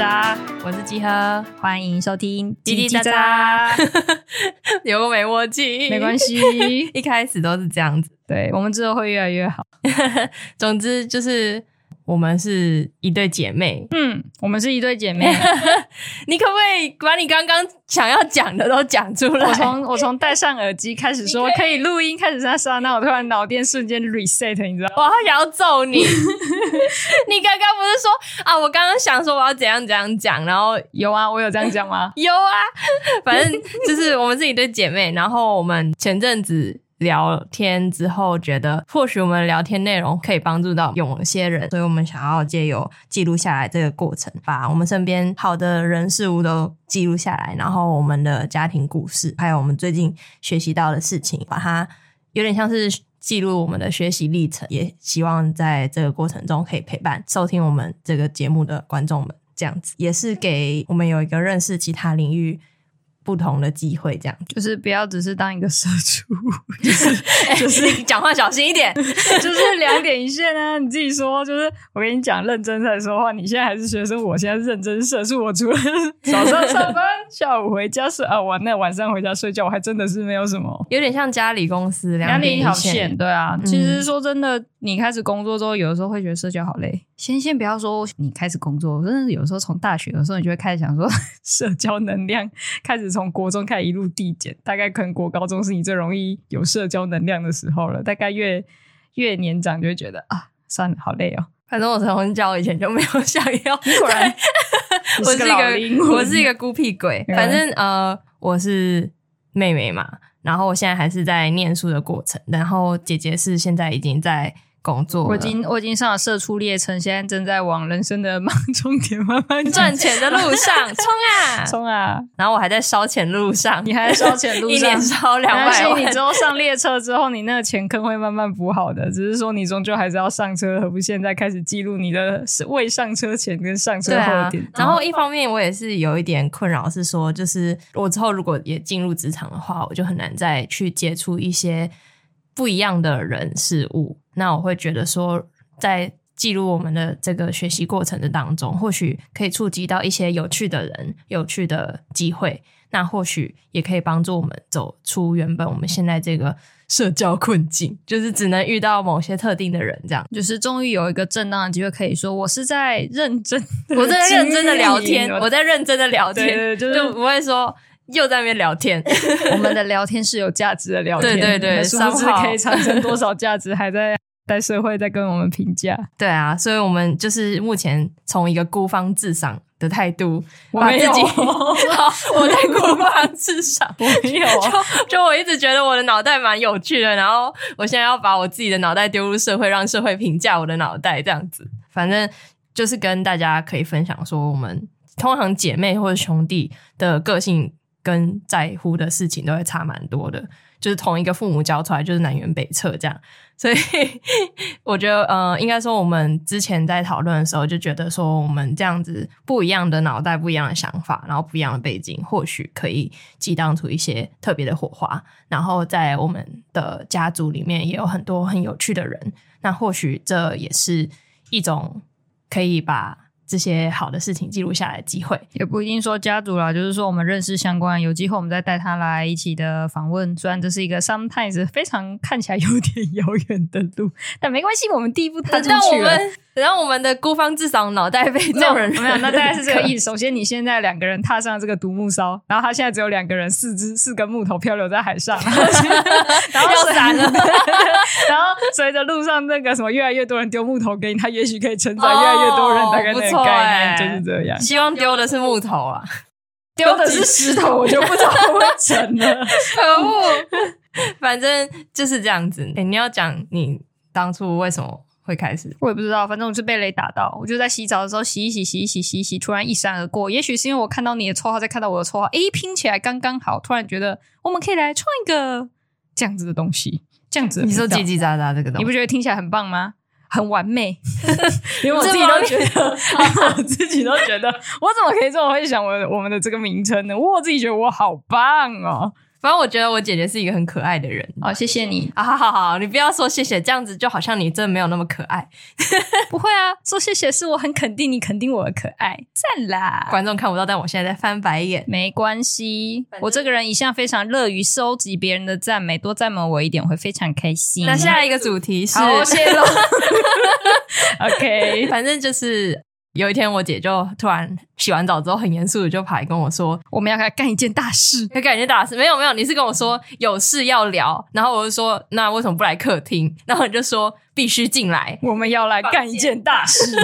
喳，我是集合，欢迎收听叽叽喳喳。有个没默契，没关系，一开始都是这样子。对，我们之后会越来越好。总之就是。我们是一对姐妹，嗯，我们是一对姐妹。你可不可以把你刚刚想要讲的都讲出来？我从我从戴上耳机开始说可以录音，开始在说，那我突然脑电瞬间 reset，你知道吗？我好想要揍你！你刚刚不是说啊？我刚刚想说我要怎样怎样讲，然后有啊，我有这样讲吗？有啊，反正就是我们是一对姐妹，然后我们前阵子。聊天之后，觉得或许我们聊天内容可以帮助到有些人，所以我们想要借由记录下来这个过程，把我们身边好的人事物都记录下来，然后我们的家庭故事，还有我们最近学习到的事情，把它有点像是记录我们的学习历程，也希望在这个过程中可以陪伴收听我们这个节目的观众们，这样子也是给我们有一个认识其他领域。不同的机会，这样就是不要只是当一个社畜，就是就是你讲话小心一点，就是两点一线啊！你自己说，就是我跟你讲，认真在说话。你现在还是学生，我现在是认真社畜。我除了早上上班，下午回家睡啊，晚那晚上回家睡觉，我还真的是没有什么，有点像家里公司两点一线。对啊，其实说真的，你开始工作之后，有的时候会觉得社交好累。先先不要说你开始工作，真的是有时候从大学的时候，你就会开始想说 社交能量开始从国中开始一路递减，大概可能国高中是你最容易有社交能量的时候了。大概越越年长就会觉得啊，算了，好累哦。反正我从很早以前就没有想要，果然我是一个我是一个孤僻鬼。反正呃，我是妹妹嘛，然后我现在还是在念书的过程，然后姐姐是现在已经在。工作，我已经我已经上了社畜列车，现在正在往人生的忙终点慢慢赚钱的路上 冲啊冲啊！然后我还在烧钱路上，你还在烧钱路上，一年烧两百万。你之后上列车之后，你那个钱坑会慢慢补好的。只是说你终究还是要上车，何不现在开始记录你的未上车前跟上车后点？啊、然后一方面我也是有一点困扰，是说就是我之后如果也进入职场的话，我就很难再去接触一些不一样的人事物。那我会觉得说，在记录我们的这个学习过程的当中，或许可以触及到一些有趣的人、有趣的机会。那或许也可以帮助我们走出原本我们现在这个社交困境，就是只能遇到某些特定的人，这样。就是终于有一个正当的机会，可以说我是在认真，我在认真的聊天，我在认真的聊天，对对对就是、就不会说。又在那边聊天，我们的聊天是有价值的聊天，对对对，是不是可以产生多少价值？还在 在社会在跟我们评价，对啊，所以我们就是目前从一个孤芳自赏的态度，把自己，我在孤芳自赏，我没有，就就我一直觉得我的脑袋蛮有趣的，然后我现在要把我自己的脑袋丢入社会，让社会评价我的脑袋，这样子，反正就是跟大家可以分享说，我们通常姐妹或者兄弟的个性。跟在乎的事情都会差蛮多的，就是同一个父母教出来，就是南辕北辙这样。所以 我觉得，呃，应该说我们之前在讨论的时候，就觉得说我们这样子不一样的脑袋、不一样的想法，然后不一样的背景，或许可以激荡出一些特别的火花。然后在我们的家族里面也有很多很有趣的人，那或许这也是一种可以把。这些好的事情记录下来的机会，也不一定说家族啦，就是说我们认识相关，有机会我们再带他来一起的访问。虽然这是一个 sometimes 非常看起来有点遥远的路，但没关系，我们第一步 踏出去了。等到我们的孤芳自赏脑袋被 众人没有，那大概是这个意思。首先，你现在两个人踏上这个独木舟，然后他现在只有两个人，四只四根木头漂流在海上，然后要散了。然后随着路上那个什么越来越多人丢木头给你，他也许可以承载越来越多人，大概那个概念就是这样。希望丢的是木头啊，丢的是石头，我就不知道会不会沉了。可恶，反正就是这样子。欸，你要讲你当初为什么？会开始，我也不知道，反正我是被雷打到。我就在洗澡的时候洗一洗，洗一洗，洗一洗，突然一闪而过。也许是因为我看到你的绰号，再看到我的绰号，诶，拼起来刚刚好。突然觉得我们可以来创一个这样子的东西，这样子。你说叽叽喳喳这个东西，你不觉得听起来很棒吗？很完美，连我自己都觉得，我自己都觉得，我怎么可以这么会想我我们的这个名称呢？我自己觉得我好棒哦。反正我觉得我姐姐是一个很可爱的人。好，谢谢你啊！好好好，你不要说谢谢，这样子就好像你真的没有那么可爱。不会啊，说谢谢是我很肯定你肯定我的可爱，赞啦！观众看不到，但我现在在翻白眼。没关系，我这个人一向非常乐于收集别人的赞美，多赞美我一点，我会非常开心。那下一个主题是好谢喽。OK，反正就是。有一天，我姐就突然洗完澡之后，很严肃的就跑来跟我说：“我们要来干一件大事，要干一件大事。”没有没有，你是跟我说有事要聊，然后我就说：“那为什么不来客厅？”然后你就说。必须进来！我们要来干一件大事。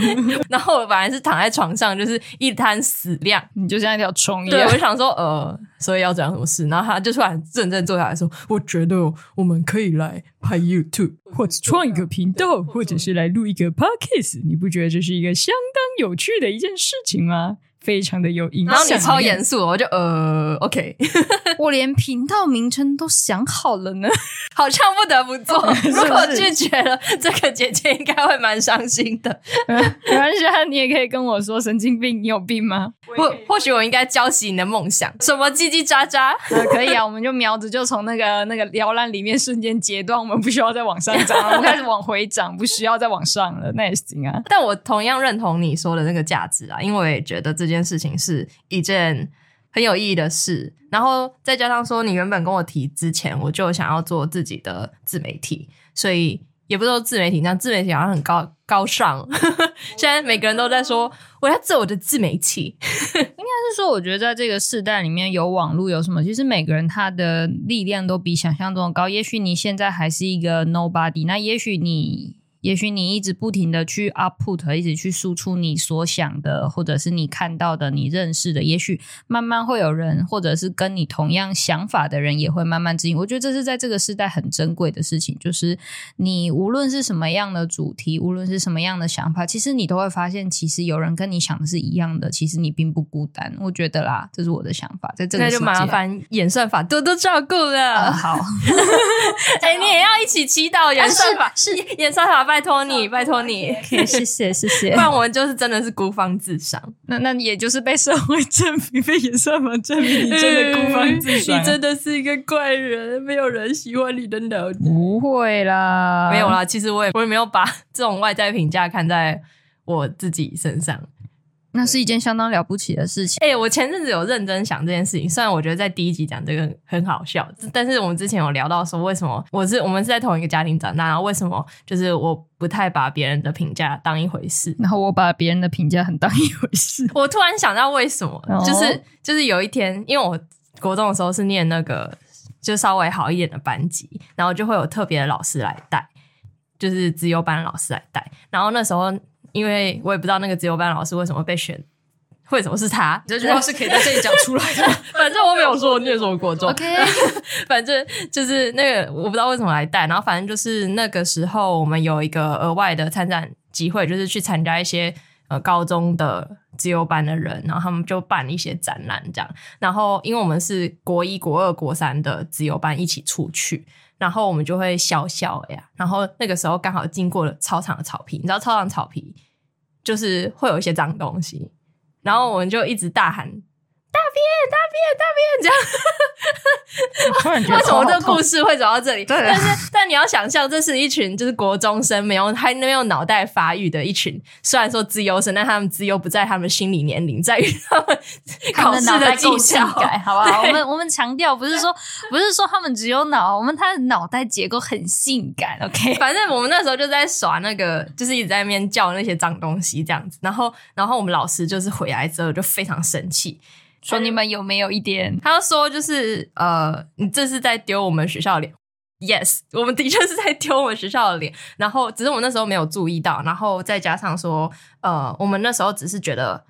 然后我本来是躺在床上，就是一滩死亮，你就像一条虫一样。对，我就想说，呃，所以要讲什么事？然后他就突然认真坐下来说：“我觉得我们可以来拍 YouTube，或者创一个频道，或者是来录一个 Podcast。你不觉得这是一个相当有趣的一件事情吗？”非常的有影响，然后你超严肃，我就呃，OK，我连频道名称都想好了呢，好像不得不做。如果拒绝了，这个姐姐应该会蛮伤心的。没关系啊，你也可以跟我说神经病，你有病吗？或或许我应该浇熄你的梦想，什么叽叽喳喳？呃，可以啊，我们就苗子就从那个那个摇篮里面瞬间截断，我们不需要再往上涨，我们开始往回涨，不需要再往上了，那也行啊。但我同样认同你说的那个价值啊，因为我也觉得这。这件事情是一件很有意义的事，然后再加上说，你原本跟我提之前，我就想要做自己的自媒体，所以也不是说自媒体，那自媒体好像很高高尚。现在每个人都在说我要做我的自媒体，应该是说，我觉得在这个时代里面，有网络有什么，其实每个人他的力量都比想象中的高。也许你现在还是一个 nobody，那也许你。也许你一直不停的去 output，一直去输出你所想的，或者是你看到的、你认识的。也许慢慢会有人，或者是跟你同样想法的人，也会慢慢指引。我觉得这是在这个时代很珍贵的事情，就是你无论是什么样的主题，无论是什么样的想法，其实你都会发现，其实有人跟你想的是一样的。其实你并不孤单。我觉得啦，这是我的想法。在这个时代，那就麻烦演算法多多照顾了。呃、好，哎、欸，你也要一起祈祷演算法，是演算法。拜托你，拜托你谢谢谢谢。不然我们就是真的是孤芳自赏。那那也就是被社会证明，被演算法证明，你真的孤芳自赏。你真的是一个怪人，没有人喜欢你的脑子。不会啦，没有啦。其实我也我也没有把这种外在评价看在我自己身上。那是一件相当了不起的事情。哎、欸，我前阵子有认真想这件事情，虽然我觉得在第一集讲这个很好笑，但是我们之前有聊到说，为什么我是我们是在同一个家庭长大，然后为什么就是我不太把别人的评价当一回事，然后我把别人的评价很当一回事。我突然想到为什么，哦、就是就是有一天，因为我国中的时候是念那个就稍微好一点的班级，然后就会有特别的老师来带，就是资优班老师来带，然后那时候。因为我也不知道那个自由班老师为什么被选，为什么是他？这句话是可以在这里讲出来的。反正我没有说我念什么国中。OK，反正就是那个我不知道为什么来带，然后反正就是那个时候我们有一个额外的参展机会，就是去参加一些呃高中的自由班的人，然后他们就办一些展览这样。然后因为我们是国一、国二、国三的自由班一起出去。然后我们就会笑笑呀，然后那个时候刚好经过了操场的草皮，你知道操场草皮就是会有一些脏东西，然后我们就一直大喊。大便，大便，大便，这样。为什么这个故事会走到这里？但是，但你要想象，这是一群就是国中生，没有还没有脑袋发育的一群。虽然说资优生，但他们资优不在他们心理年龄，在于他们考试的技巧。好不好？我们我们强调不是说不是说他们只有脑，我们他的脑袋结构很性感。OK，反正我们那时候就在耍那个，就是一直在那边叫那些脏东西这样子。然后，然后我们老师就是回来之后就非常生气。说你们有没有一点？他说就是呃，你这是在丢我们学校脸。Yes，我们的确是在丢我们学校的脸。然后只是我那时候没有注意到，然后再加上说呃，我们那时候只是觉得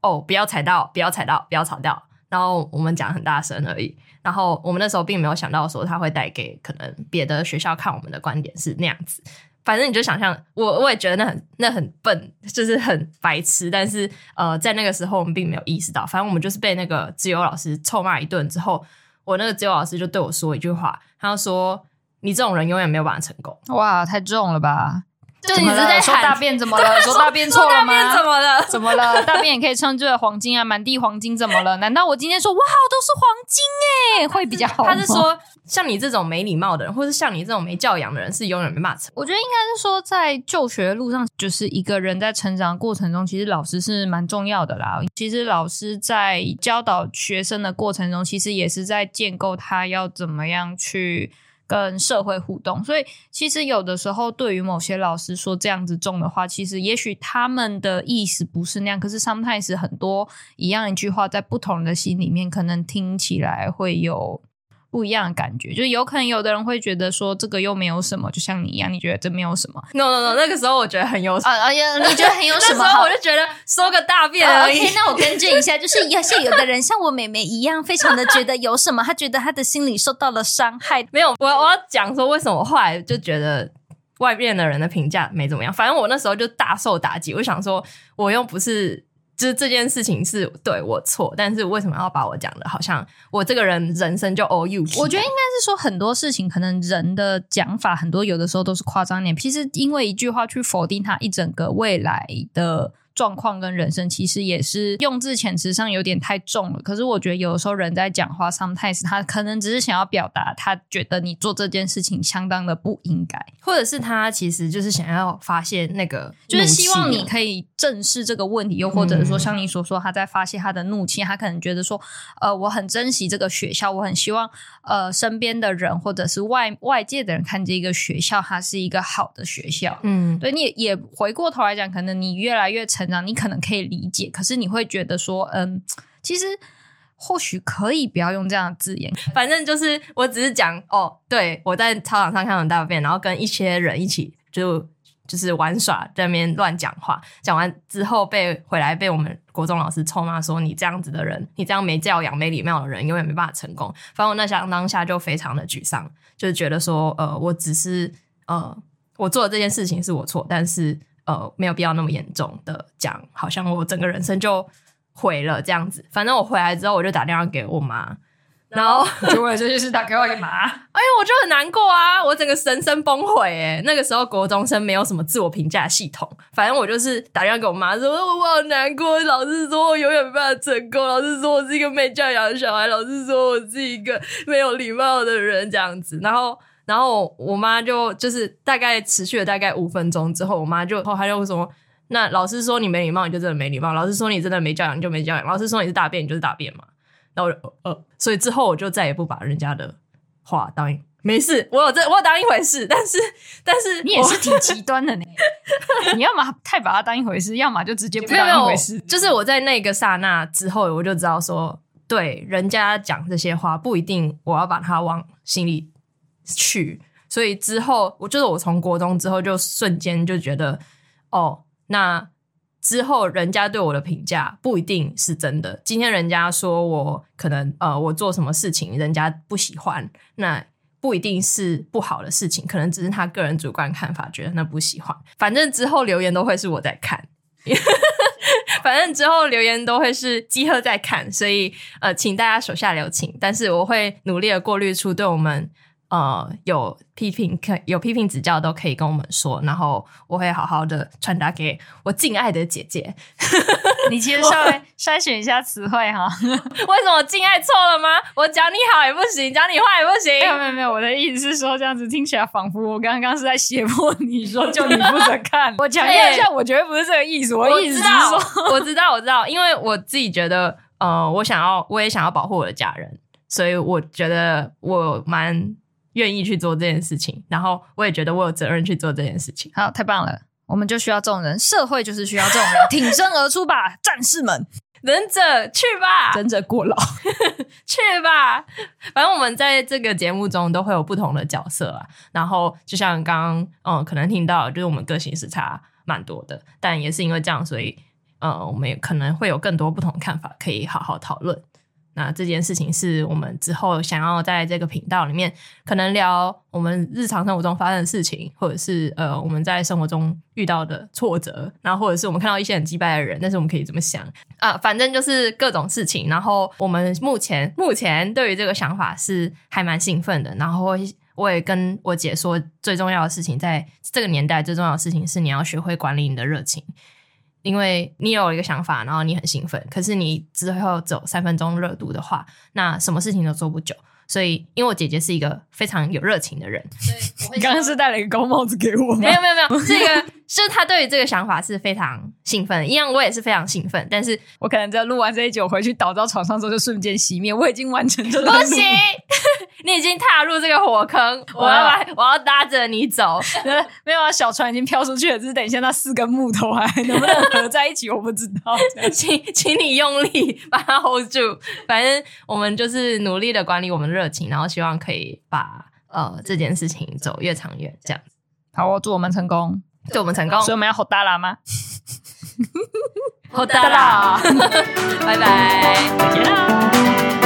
哦，不要踩到，不要踩到，不要吵掉。然后我们讲很大声而已。然后我们那时候并没有想到说他会带给可能别的学校看我们的观点是那样子。反正你就想象，我我也觉得那很那很笨，就是很白痴。但是呃，在那个时候我们并没有意识到。反正我们就是被那个自由老师臭骂一顿之后，我那个自由老师就对我说一句话，他就说：“你这种人永远没有办法成功。”哇，太重了吧！就你一直在说大便怎么了？说大便错了吗？怎么了？怎么了？大便也可以称之为黄金啊，满地黄金怎么了？难道我今天说哇，都是黄金哎，会比较好？他是说，像你这种没礼貌的人，或是像你这种没教养的人，是永远没办法成。我觉得应该是说，在就学的路上，就是一个人在成长的过程中，其实老师是蛮重要的啦。其实老师在教导学生的过程中，其实也是在建构他要怎么样去。跟社会互动，所以其实有的时候，对于某些老师说这样子重的话，其实也许他们的意思不是那样。可是 sometimes 很多一样一句话，在不同的心里面，可能听起来会有。不一样的感觉，就是有可能有的人会觉得说这个又没有什么，就像你一样，你觉得这没有什么。No No No，那个时候我觉得很有什么。啊哎呀，你觉得很有什么？那时候我就觉得说个大便而已。Uh, OK，那我更正一下，就是有些有的人像我妹妹一样，非常的觉得有什么，她觉得她的心里受到了伤害。没有，我我要讲说为什么我后来就觉得外面的人的评价没怎么样。反正我那时候就大受打击，我想说我又不是。就是这件事情是对我错，但是为什么要把我讲的好像我这个人人生就 all you？我觉得应该是说很多事情可能人的讲法很多有的时候都是夸张点，其实因为一句话去否定他一整个未来的。状况跟人生其实也是用字遣词上有点太重了。可是我觉得有的时候人在讲话，sometimes 他可能只是想要表达，他觉得你做这件事情相当的不应该，或者是他其实就是想要发泄那个，就是希望你可以正视这个问题，又或者是说像你所说，他在发泄他的怒气，他可能觉得说，呃，我很珍惜这个学校，我很希望呃身边的人或者是外外界的人看这个学校，它是一个好的学校。嗯，对，你也也回过头来讲，可能你越来越成。成长，你可能可以理解，可是你会觉得说，嗯，其实或许可以不要用这样的字眼。反正就是，我只是讲哦，对，我在操场上看到大便，然后跟一些人一起就就是玩耍，在那边乱讲话。讲完之后被回来被我们国中老师臭骂说，你这样子的人，你这样没教养、没礼貌的人，永远没办法成功。反正我那想当下就非常的沮丧，就是觉得说，呃，我只是呃，我做的这件事情是我错，但是。呃，没有必要那么严重的讲，好像我整个人生就毁了这样子。反正我回来之后，我就打电话给我妈，然后就为了这件事打给我干嘛？哎呀，我就很难过啊，我整个人生崩毁哎。那个时候国中生没有什么自我评价系统，反正我就是打电话给我妈说，我好难过，老师说我永远没办法成功，老师说我是一个没教养的小孩，老师说我是一个没有礼貌的人这样子，然后。然后我妈就就是大概持续了大概五分钟之后，我妈就后她就说：“那老师说你没礼貌，你就真的没礼貌；老师说你真的没教养，你就没教养；老师说你是大便，你就是大便嘛。”然后我就呃，所以之后我就再也不把人家的话当一没事，我有这我有当一回事，但是但是你也是挺极端的呢。你要么太把它当一回事，要么就直接不当一回事。就是我在那个刹那之后，我就知道说，对人家讲这些话不一定我要把它往心里。去，所以之后我就是我从国中之后就瞬间就觉得，哦，那之后人家对我的评价不一定是真的。今天人家说我可能呃我做什么事情人家不喜欢，那不一定是不好的事情，可能只是他个人主观看法觉得那不喜欢。反正之后留言都会是我在看，反正之后留言都会是集合在看，所以呃，请大家手下留情。但是我会努力的过滤出对我们。呃，有批评可有批评指教都可以跟我们说，然后我会好好的传达给我敬爱的姐姐。你其实稍微筛选一下词汇哈。为什么敬爱错了吗？我讲你好也不行，讲你坏也不行。没有没有没有，我的意思是说，这样子听起来仿佛我刚刚是在胁迫你说，就你不准看。我强调一下，我绝对不是这个意思。我意思是说，我知道 我知道，因为我自己觉得，呃，我想要，我也想要保护我的家人，所以我觉得我蛮。愿意去做这件事情，然后我也觉得我有责任去做这件事情。好，太棒了，我们就需要这种人，社会就是需要这种人，挺身而出吧，战士们，忍者去吧，忍者过劳 去吧。反正我们在这个节目中都会有不同的角色啊。然后就像刚刚嗯，可能听到就是我们个性是差蛮多的，但也是因为这样，所以嗯，我们也可能会有更多不同的看法可以好好讨论。那这件事情是我们之后想要在这个频道里面可能聊我们日常生活中发生的事情，或者是呃我们在生活中遇到的挫折，然后或者是我们看到一些很击败的人，但是我们可以怎么想啊？反正就是各种事情。然后我们目前目前对于这个想法是还蛮兴奋的，然后我也跟我姐说，最重要的事情，在这个年代，最重要的事情是你要学会管理你的热情。因为你有一个想法，然后你很兴奋，可是你之后走三分钟热度的话，那什么事情都做不久。所以，因为我姐姐是一个非常有热情的人，所以你刚刚是戴了一个高帽子给我吗？没有没有没有，这个是她对于这个想法是非常兴奋，一样我也是非常兴奋。但是我可能在录完这一集，我回去倒到床上之后就瞬间熄灭。我已经完成这个，不行，你已经踏入这个火坑，我要来，我要搭着你走。没有啊，小船已经飘出去了，只是等一下那四根木头还能不能合在一起，我不知道。请请你用力把它 hold 住。反正我们就是努力的管理我们的热情，然后希望可以把呃这件事情走越长远，这样子。好，我祝我们成功，祝我们成功。所以我们要吼大啦吗？吼大啦，拜拜，再见啦。